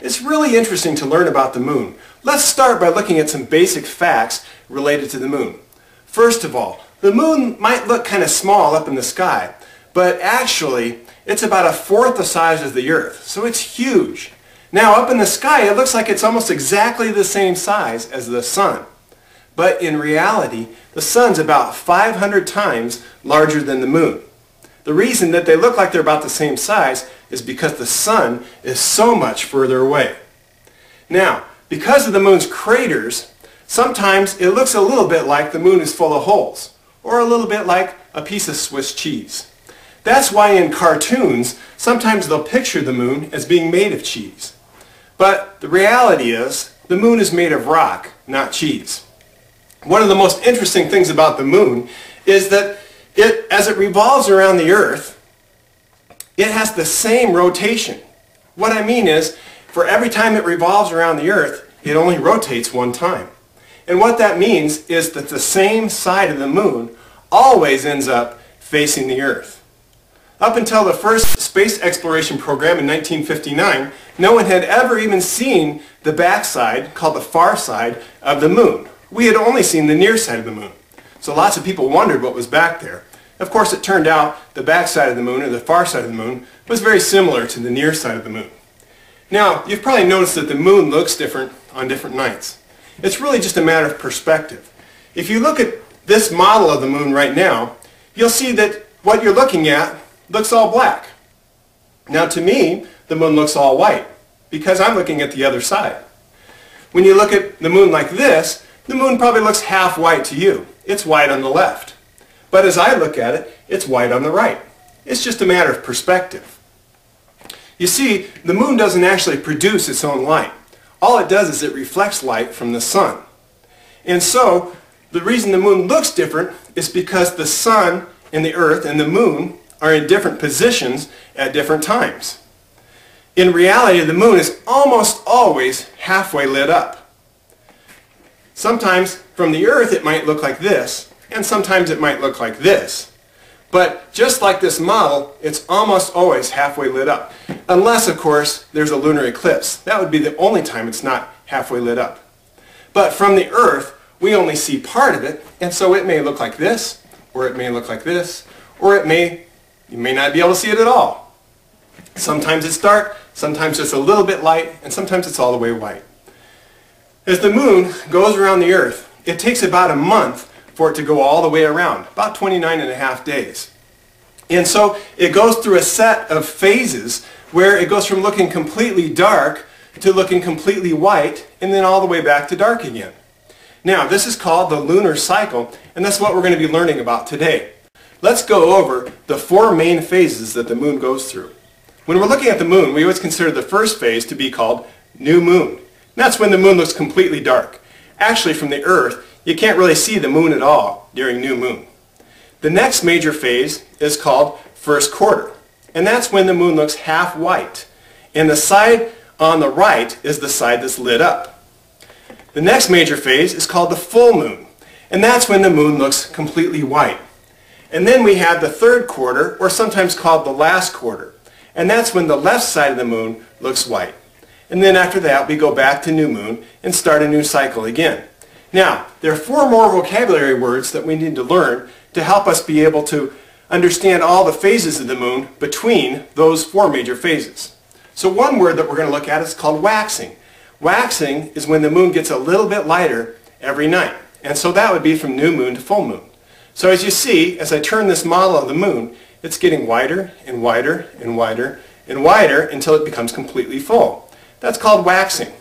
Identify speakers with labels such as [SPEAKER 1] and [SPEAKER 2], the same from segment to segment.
[SPEAKER 1] It's really interesting to learn about the moon. Let's start by looking at some basic facts related to the moon. First of all, the moon might look kind of small up in the sky, but actually it's about a fourth the size of the Earth, so it's huge. Now up in the sky it looks like it's almost exactly the same size as the sun. But in reality, the sun's about 500 times larger than the moon. The reason that they look like they're about the same size is because the sun is so much further away. Now, because of the moon's craters, sometimes it looks a little bit like the moon is full of holes, or a little bit like a piece of Swiss cheese. That's why in cartoons, sometimes they'll picture the moon as being made of cheese. But the reality is, the moon is made of rock, not cheese. One of the most interesting things about the moon is that it, as it revolves around the Earth, it has the same rotation. What I mean is, for every time it revolves around the Earth, it only rotates one time. And what that means is that the same side of the moon always ends up facing the Earth. Up until the first space exploration program in 1959, no one had ever even seen the backside, called the far side, of the moon. We had only seen the near side of the moon. So lots of people wondered what was back there. Of course, it turned out the back side of the moon, or the far side of the moon, was very similar to the near side of the moon. Now, you've probably noticed that the moon looks different on different nights. It's really just a matter of perspective. If you look at this model of the moon right now, you'll see that what you're looking at looks all black. Now to me, the moon looks all white because I'm looking at the other side. When you look at the moon like this, the moon probably looks half white to you. It's white on the left. But as I look at it, it's white on the right. It's just a matter of perspective. You see, the moon doesn't actually produce its own light. All it does is it reflects light from the sun. And so, the reason the moon looks different is because the sun and the earth and the moon are in different positions at different times. In reality, the moon is almost always halfway lit up. Sometimes from the earth it might look like this, and sometimes it might look like this. But just like this model, it's almost always halfway lit up. Unless, of course, there's a lunar eclipse. That would be the only time it's not halfway lit up. But from the Earth, we only see part of it, and so it may look like this, or it may look like this, or it may, you may not be able to see it at all. Sometimes it's dark, sometimes it's a little bit light, and sometimes it's all the way white. As the moon goes around the Earth, it takes about a month for it to go all the way around, about 29 and a half days. And so it goes through a set of phases where it goes from looking completely dark to looking completely white and then all the way back to dark again. Now, this is called the lunar cycle, and that's what we're going to be learning about today. Let's go over the four main phases that the moon goes through. When we're looking at the moon, we always consider the first phase to be called new moon. That's when the moon looks completely dark. Actually, from the Earth, you can't really see the moon at all during new moon. The next major phase is called first quarter, and that's when the moon looks half white, and the side on the right is the side that's lit up. The next major phase is called the full moon, and that's when the moon looks completely white. And then we have the third quarter, or sometimes called the last quarter, and that's when the left side of the moon looks white. And then after that, we go back to new moon and start a new cycle again. Now, there are four more vocabulary words that we need to learn to help us be able to understand all the phases of the moon between those four major phases. So one word that we're going to look at is called waxing. Waxing is when the moon gets a little bit lighter every night. And so that would be from new moon to full moon. So as you see, as I turn this model of the moon, it's getting wider and wider and wider and wider until it becomes completely full. That's called waxing.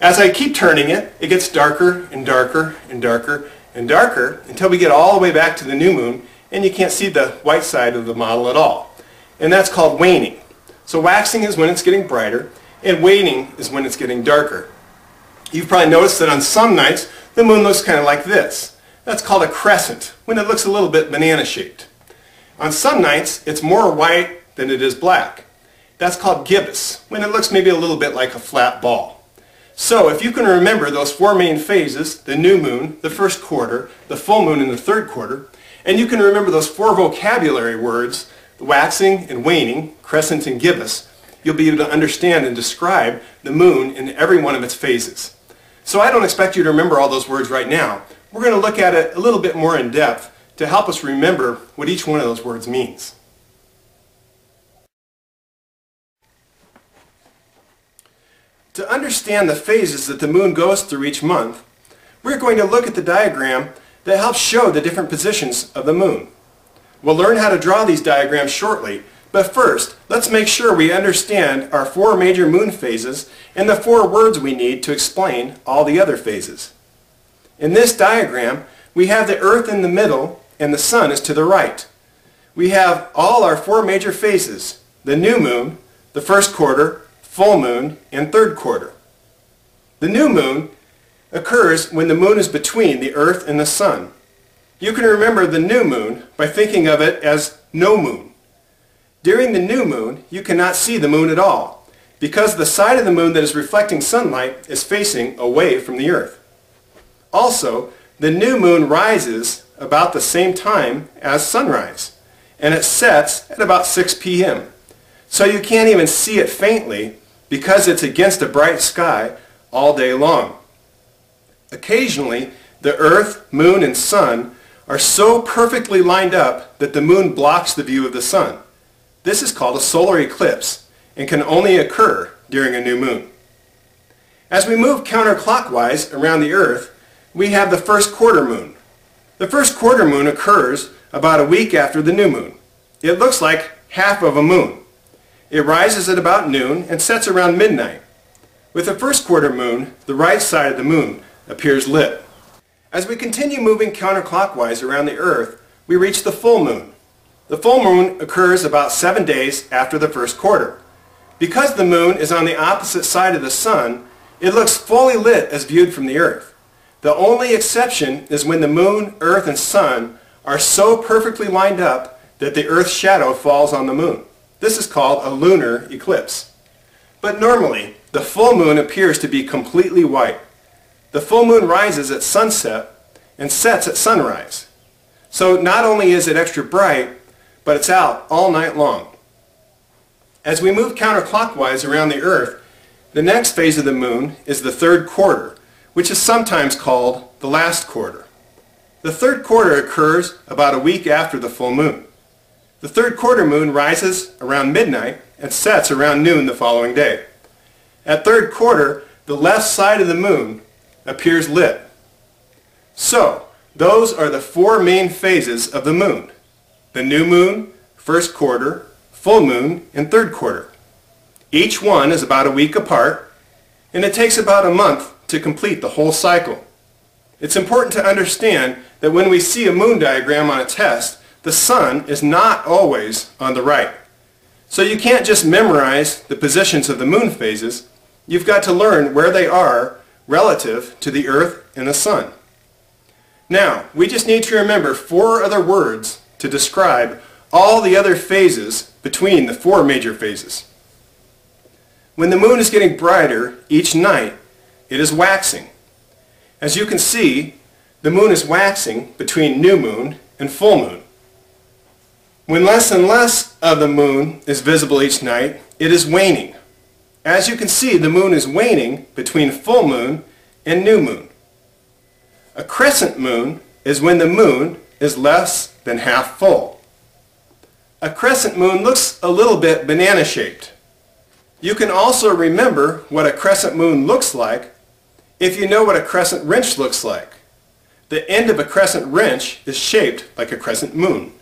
[SPEAKER 1] As I keep turning it, it gets darker and darker and darker and darker until we get all the way back to the new moon and you can't see the white side of the model at all. And that's called waning. So waxing is when it's getting brighter and waning is when it's getting darker. You've probably noticed that on some nights the moon looks kind of like this. That's called a crescent, when it looks a little bit banana shaped. On some nights it's more white than it is black. That's called gibbous, when it looks maybe a little bit like a flat ball. So if you can remember those four main phases, the new moon, the first quarter, the full moon in the third quarter, and you can remember those four vocabulary words, the waxing and waning, crescent and gibbous, you'll be able to understand and describe the moon in every one of its phases. So I don't expect you to remember all those words right now. We're going to look at it a little bit more in depth to help us remember what each one of those words means. To understand the phases that the moon goes through each month, we're going to look at the diagram that helps show the different positions of the moon. We'll learn how to draw these diagrams shortly, but first, let's make sure we understand our four major moon phases and the four words we need to explain all the other phases. In this diagram, we have the Earth in the middle and the Sun is to the right. We have all our four major phases, the new moon, the first quarter, full moon, and third quarter. The new moon occurs when the moon is between the Earth and the Sun. You can remember the new moon by thinking of it as no moon. During the new moon, you cannot see the moon at all because the side of the moon that is reflecting sunlight is facing away from the Earth. Also, the new moon rises about the same time as sunrise, and it sets at about 6 p.m. So you can't even see it faintly because it's against a bright sky all day long. Occasionally, the earth, moon, and sun are so perfectly lined up that the moon blocks the view of the sun. This is called a solar eclipse and can only occur during a new moon. As we move counterclockwise around the earth, we have the first quarter moon. The first quarter moon occurs about a week after the new moon. It looks like half of a moon. It rises at about noon and sets around midnight. With the first quarter moon, the right side of the moon appears lit. As we continue moving counterclockwise around the earth, we reach the full moon. The full moon occurs about seven days after the first quarter. Because the moon is on the opposite side of the sun, it looks fully lit as viewed from the earth. The only exception is when the moon, earth, and sun are so perfectly lined up that the earth's shadow falls on the moon. This is called a lunar eclipse. But normally, the full moon appears to be completely white. The full moon rises at sunset and sets at sunrise. So not only is it extra bright, but it's out all night long. As we move counterclockwise around the Earth, the next phase of the moon is the third quarter, which is sometimes called the last quarter. The third quarter occurs about a week after the full moon. The third quarter moon rises around midnight and sets around noon the following day. At third quarter, the left side of the moon appears lit. So, those are the four main phases of the moon. The new moon, first quarter, full moon, and third quarter. Each one is about a week apart, and it takes about a month to complete the whole cycle. It's important to understand that when we see a moon diagram on a test, the sun is not always on the right. So you can't just memorize the positions of the moon phases. You've got to learn where they are relative to the earth and the sun. Now, we just need to remember four other words to describe all the other phases between the four major phases. When the moon is getting brighter each night, it is waxing. As you can see, the moon is waxing between new moon and full moon. When less and less of the moon is visible each night, it is waning. As you can see, the moon is waning between full moon and new moon. A crescent moon is when the moon is less than half full. A crescent moon looks a little bit banana-shaped. You can also remember what a crescent moon looks like if you know what a crescent wrench looks like. The end of a crescent wrench is shaped like a crescent moon.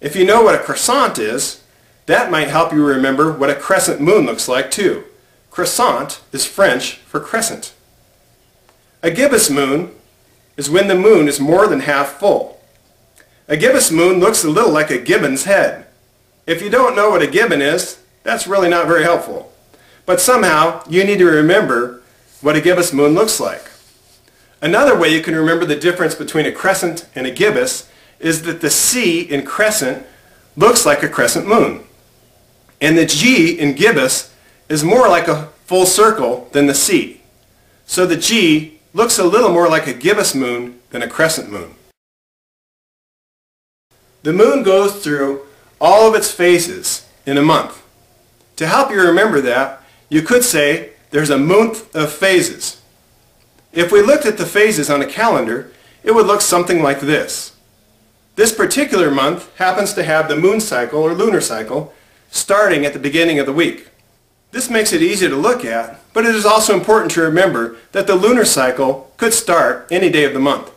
[SPEAKER 1] If you know what a croissant is, that might help you remember what a crescent moon looks like too. Croissant is French for crescent. A gibbous moon is when the moon is more than half full. A gibbous moon looks a little like a gibbon's head. If you don't know what a gibbon is, that's really not very helpful. But somehow you need to remember what a gibbous moon looks like. Another way you can remember the difference between a crescent and a gibbous is that the C in crescent looks like a crescent moon. And the G in gibbous is more like a full circle than the C. So the G looks a little more like a gibbous moon than a crescent moon. The moon goes through all of its phases in a month. To help you remember that, you could say there's a month of phases. If we looked at the phases on a calendar, it would look something like this. This particular month happens to have the moon cycle or lunar cycle starting at the beginning of the week. This makes it easy to look at, but it is also important to remember that the lunar cycle could start any day of the month.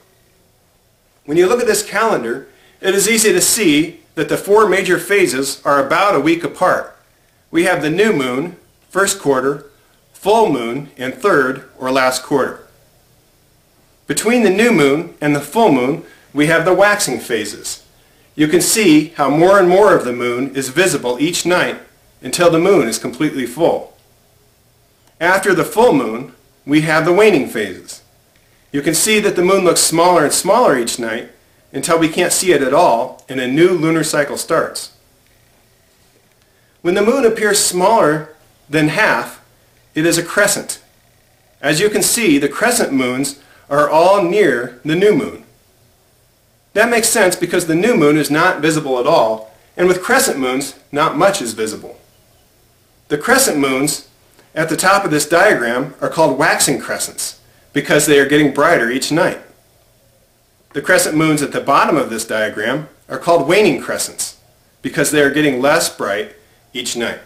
[SPEAKER 1] When you look at this calendar, it is easy to see that the four major phases are about a week apart. We have the new moon, first quarter, full moon, and third or last quarter. Between the new moon and the full moon, we have the waxing phases. You can see how more and more of the moon is visible each night until the moon is completely full. After the full moon, we have the waning phases. You can see that the moon looks smaller and smaller each night until we can't see it at all and a new lunar cycle starts. When the moon appears smaller than half, it is a crescent. As you can see, the crescent moons are all near the new moon. That makes sense because the new moon is not visible at all, and with crescent moons, not much is visible. The crescent moons at the top of this diagram are called waxing crescents because they are getting brighter each night. The crescent moons at the bottom of this diagram are called waning crescents because they are getting less bright each night.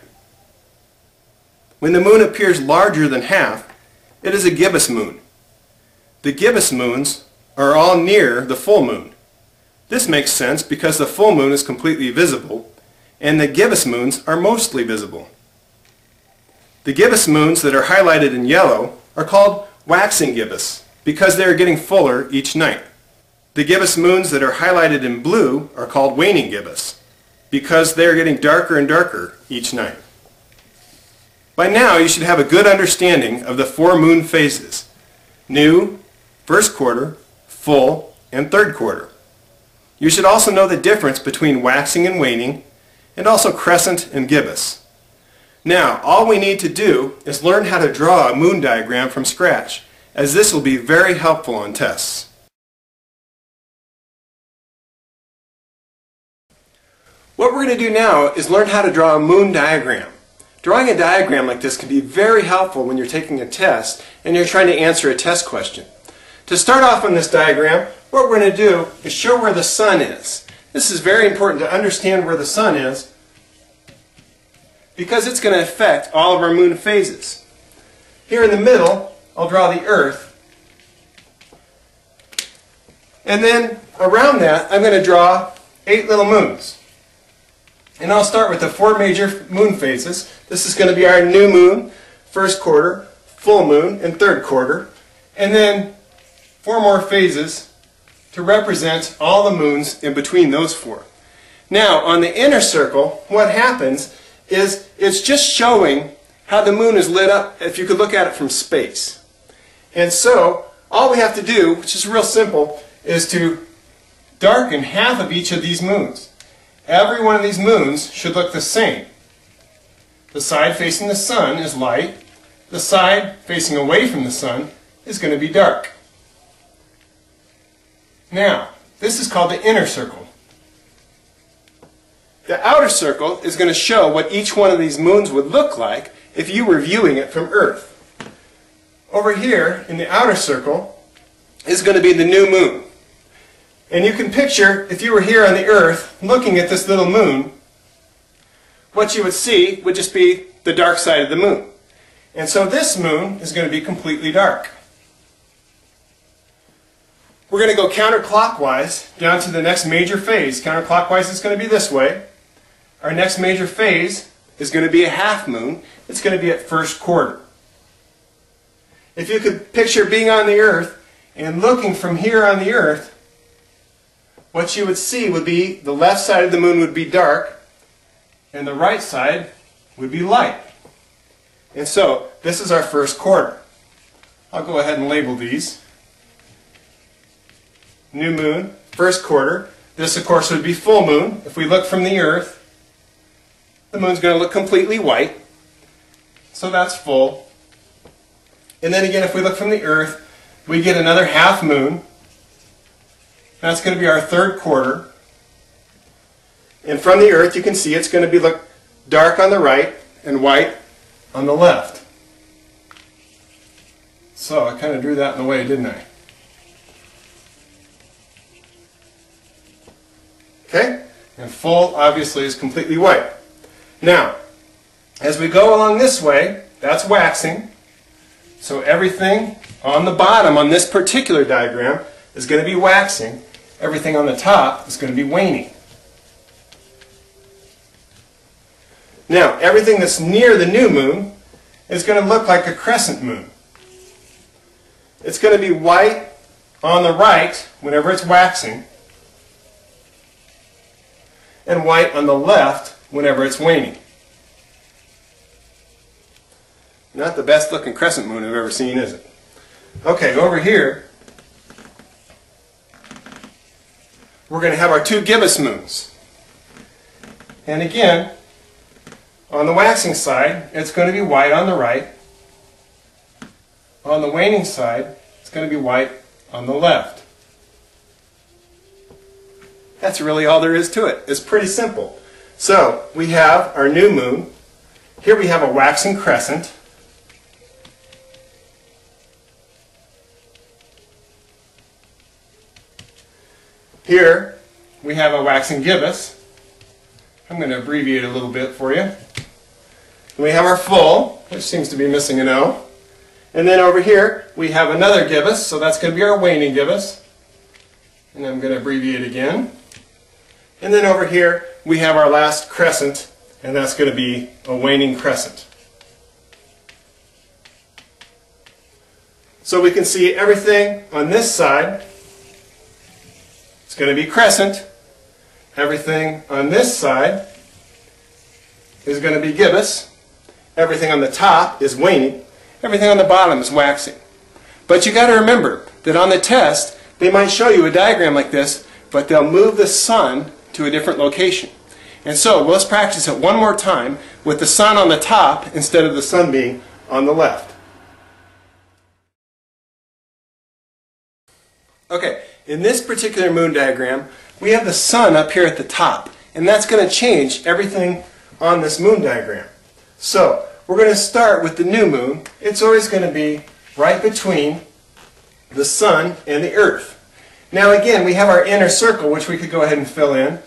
[SPEAKER 1] When the moon appears larger than half, it is a gibbous moon. The gibbous moons are all near the full moon. This makes sense because the full moon is completely visible and the gibbous moons are mostly visible. The gibbous moons that are highlighted in yellow are called waxing gibbous because they are getting fuller each night. The gibbous moons that are highlighted in blue are called waning gibbous because they are getting darker and darker each night. By now you should have a good understanding of the four moon phases, new, first quarter, full, and third quarter. You should also know the difference between waxing and waning, and also crescent and gibbous. Now, all we need to do is learn how to draw a moon diagram from scratch, as this will be very helpful on tests. What we're going to do now is learn how to draw a moon diagram. Drawing a diagram like this can be very helpful when you're taking a test and you're trying to answer a test question. To start off on this diagram, what we're going to do is show where the sun is. This is very important to understand where the sun is because it's going to affect all of our moon phases. Here in the middle, I'll draw the earth. And then around that, I'm going to draw eight little moons. And I'll start with the four major moon phases. This is going to be our new moon, first quarter, full moon, and third quarter. And then four more phases to represent all the moons in between those four. Now, on the inner circle, what happens is it's just showing how the moon is lit up if you could look at it from space. And so, all we have to do, which is real simple, is to darken half of each of these moons. Every one of these moons should look the same. The side facing the sun is light. The side facing away from the sun is going to be dark. Now, this is called the inner circle. The outer circle is going to show what each one of these moons would look like if you were viewing it from Earth. Over here, in the outer circle, is going to be the new moon. And you can picture, if you were here on the Earth, looking at this little moon, what you would see would just be the dark side of the moon. And so this moon is going to be completely dark. We're going to go counterclockwise down to the next major phase. Counterclockwise is going to be this way. Our next major phase is going to be a half moon. It's going to be at first quarter. If you could picture being on the earth and looking from here on the earth, what you would see would be the left side of the moon would be dark and the right side would be light. And so, this is our first quarter. I'll go ahead and label these new moon, first quarter. This, of course, would be full moon. If we look from the earth, the moon's going to look completely white. So that's full. And then again, if we look from the earth, we get another half moon. That's going to be our third quarter. And from the earth, you can see it's going to be look dark on the right and white on the left. So I kind of drew that in the way, didn't I? Okay? And full obviously is completely white. Now, as we go along this way, that's waxing. So everything on the bottom on this particular diagram is going to be waxing. Everything on the top is going to be waning. Now, everything that's near the new moon is going to look like a crescent moon. It's going to be white on the right whenever it's waxing, and white on the left whenever it's waning. Not the best looking crescent moon I've ever seen, is it? Okay, over here, we're going to have our two gibbous moons. And again, on the waxing side, it's going to be white on the right. On the waning side, it's going to be white on the left. That's really all there is to it. It's pretty simple. So, we have our new moon. Here we have a waxing crescent. Here we have a waxing gibbous. I'm going to abbreviate a little bit for you. We have our full, which seems to be missing an O. And then over here we have another gibbous, so that's going to be our waning gibbous. And I'm going to abbreviate again. And then over here we have our last crescent, and that's going to be a waning crescent. So we can see everything on this side it's going to be crescent. Everything on this side is going to be gibbous. Everything on the top is waning. Everything on the bottom is waxing. But you got to remember that on the test, they might show you a diagram like this, but they'll move the sun to a different location. And so let's practice it one more time with the sun on the top instead of the sun being on the left. Okay, in this particular moon diagram, we have the sun up here at the top, and that's going to change everything on this moon diagram. So, we're going to start with the new moon. It's always going to be right between the sun and the earth. Now again, we have our inner circle, which we could go ahead and fill in.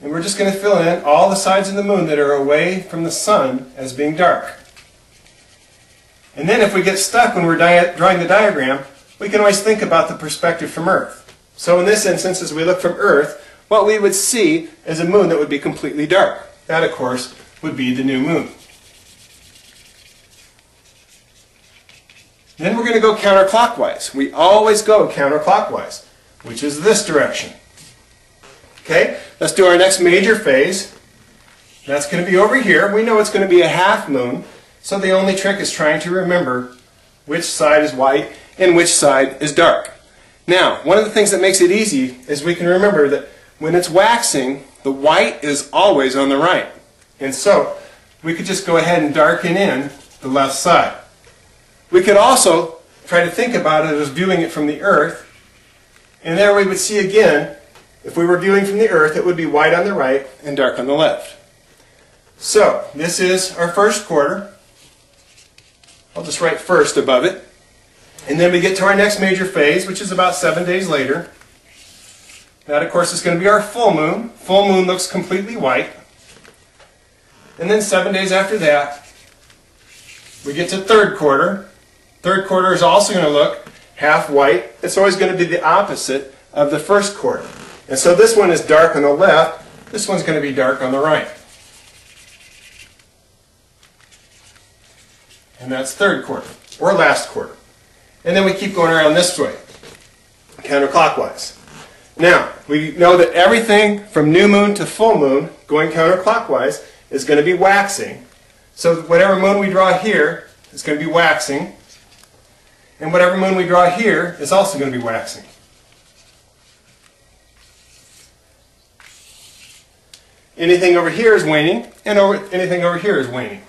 [SPEAKER 1] And we're just going to fill in all the sides of the moon that are away from the sun as being dark. And then if we get stuck when we're drawing the diagram, we can always think about the perspective from Earth. So in this instance, as we look from Earth, what we would see is a moon that would be completely dark. That, of course, would be the new moon. Then we're going to go counterclockwise. We always go counterclockwise, which is this direction. Okay, let's do our next major phase. That's going to be over here. We know it's going to be a half moon, so the only trick is trying to remember which side is white and which side is dark. Now, one of the things that makes it easy is we can remember that when it's waxing, the white is always on the right. And so, we could just go ahead and darken in the left side. We could also try to think about it as viewing it from the earth. And there we would see again, if we were viewing from the earth, it would be white on the right and dark on the left. So, this is our first quarter. I'll just write first above it. And then we get to our next major phase, which is about seven days later. That, of course, is going to be our full moon. Full moon looks completely white. And then seven days after that, we get to third quarter. Third quarter is also going to look half white. It's always going to be the opposite of the first quarter. And so this one is dark on the left. This one's going to be dark on the right. And that's third quarter, or last quarter. And then we keep going around this way, counterclockwise. Now, we know that everything from new moon to full moon, going counterclockwise, is going to be waxing. So whatever moon we draw here is going to be waxing. And whatever moon we draw here is also going to be waxing. Anything over here is waning, and over, anything over here is waning.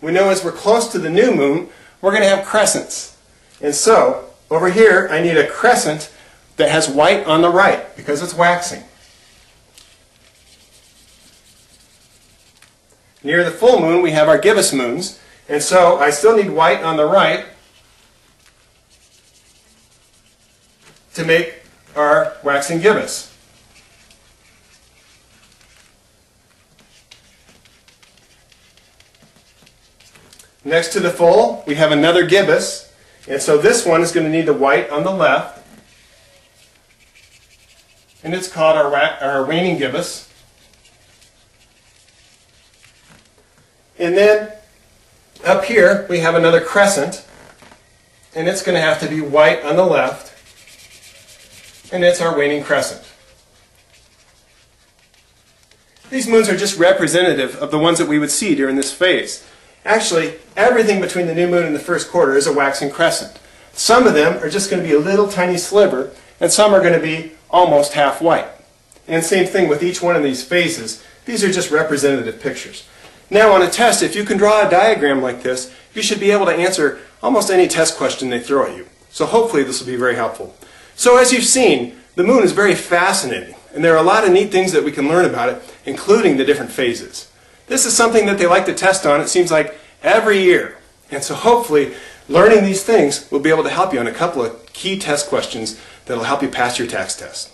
[SPEAKER 1] We know as we're close to the new moon, we're going to have crescents. And so, over here, I need a crescent that has white on the right because it's waxing. Near the full moon, we have our gibbous moons. And so I still need white on the right to make our waxing gibbous. Next to the full, we have another gibbous. And so this one is going to need the white on the left. And it's called our, our waning gibbous. And then up here, we have another crescent. And it's going to have to be white on the left. And it's our waning crescent. These moons are just representative of the ones that we would see during this phase. Actually, everything between the new moon and the first quarter is a waxing crescent. Some of them are just going to be a little tiny sliver, and some are going to be almost half white. And same thing with each one of these phases. These are just representative pictures. Now on a test, if you can draw a diagram like this, you should be able to answer almost any test question they throw at you. So hopefully this will be very helpful. So as you've seen, the moon is very fascinating, and there are a lot of neat things that we can learn about it, including the different phases. This is something that they like to test on, it seems like, every year. And so hopefully, learning these things will be able to help you on a couple of key test questions that will help you pass your TAKS test.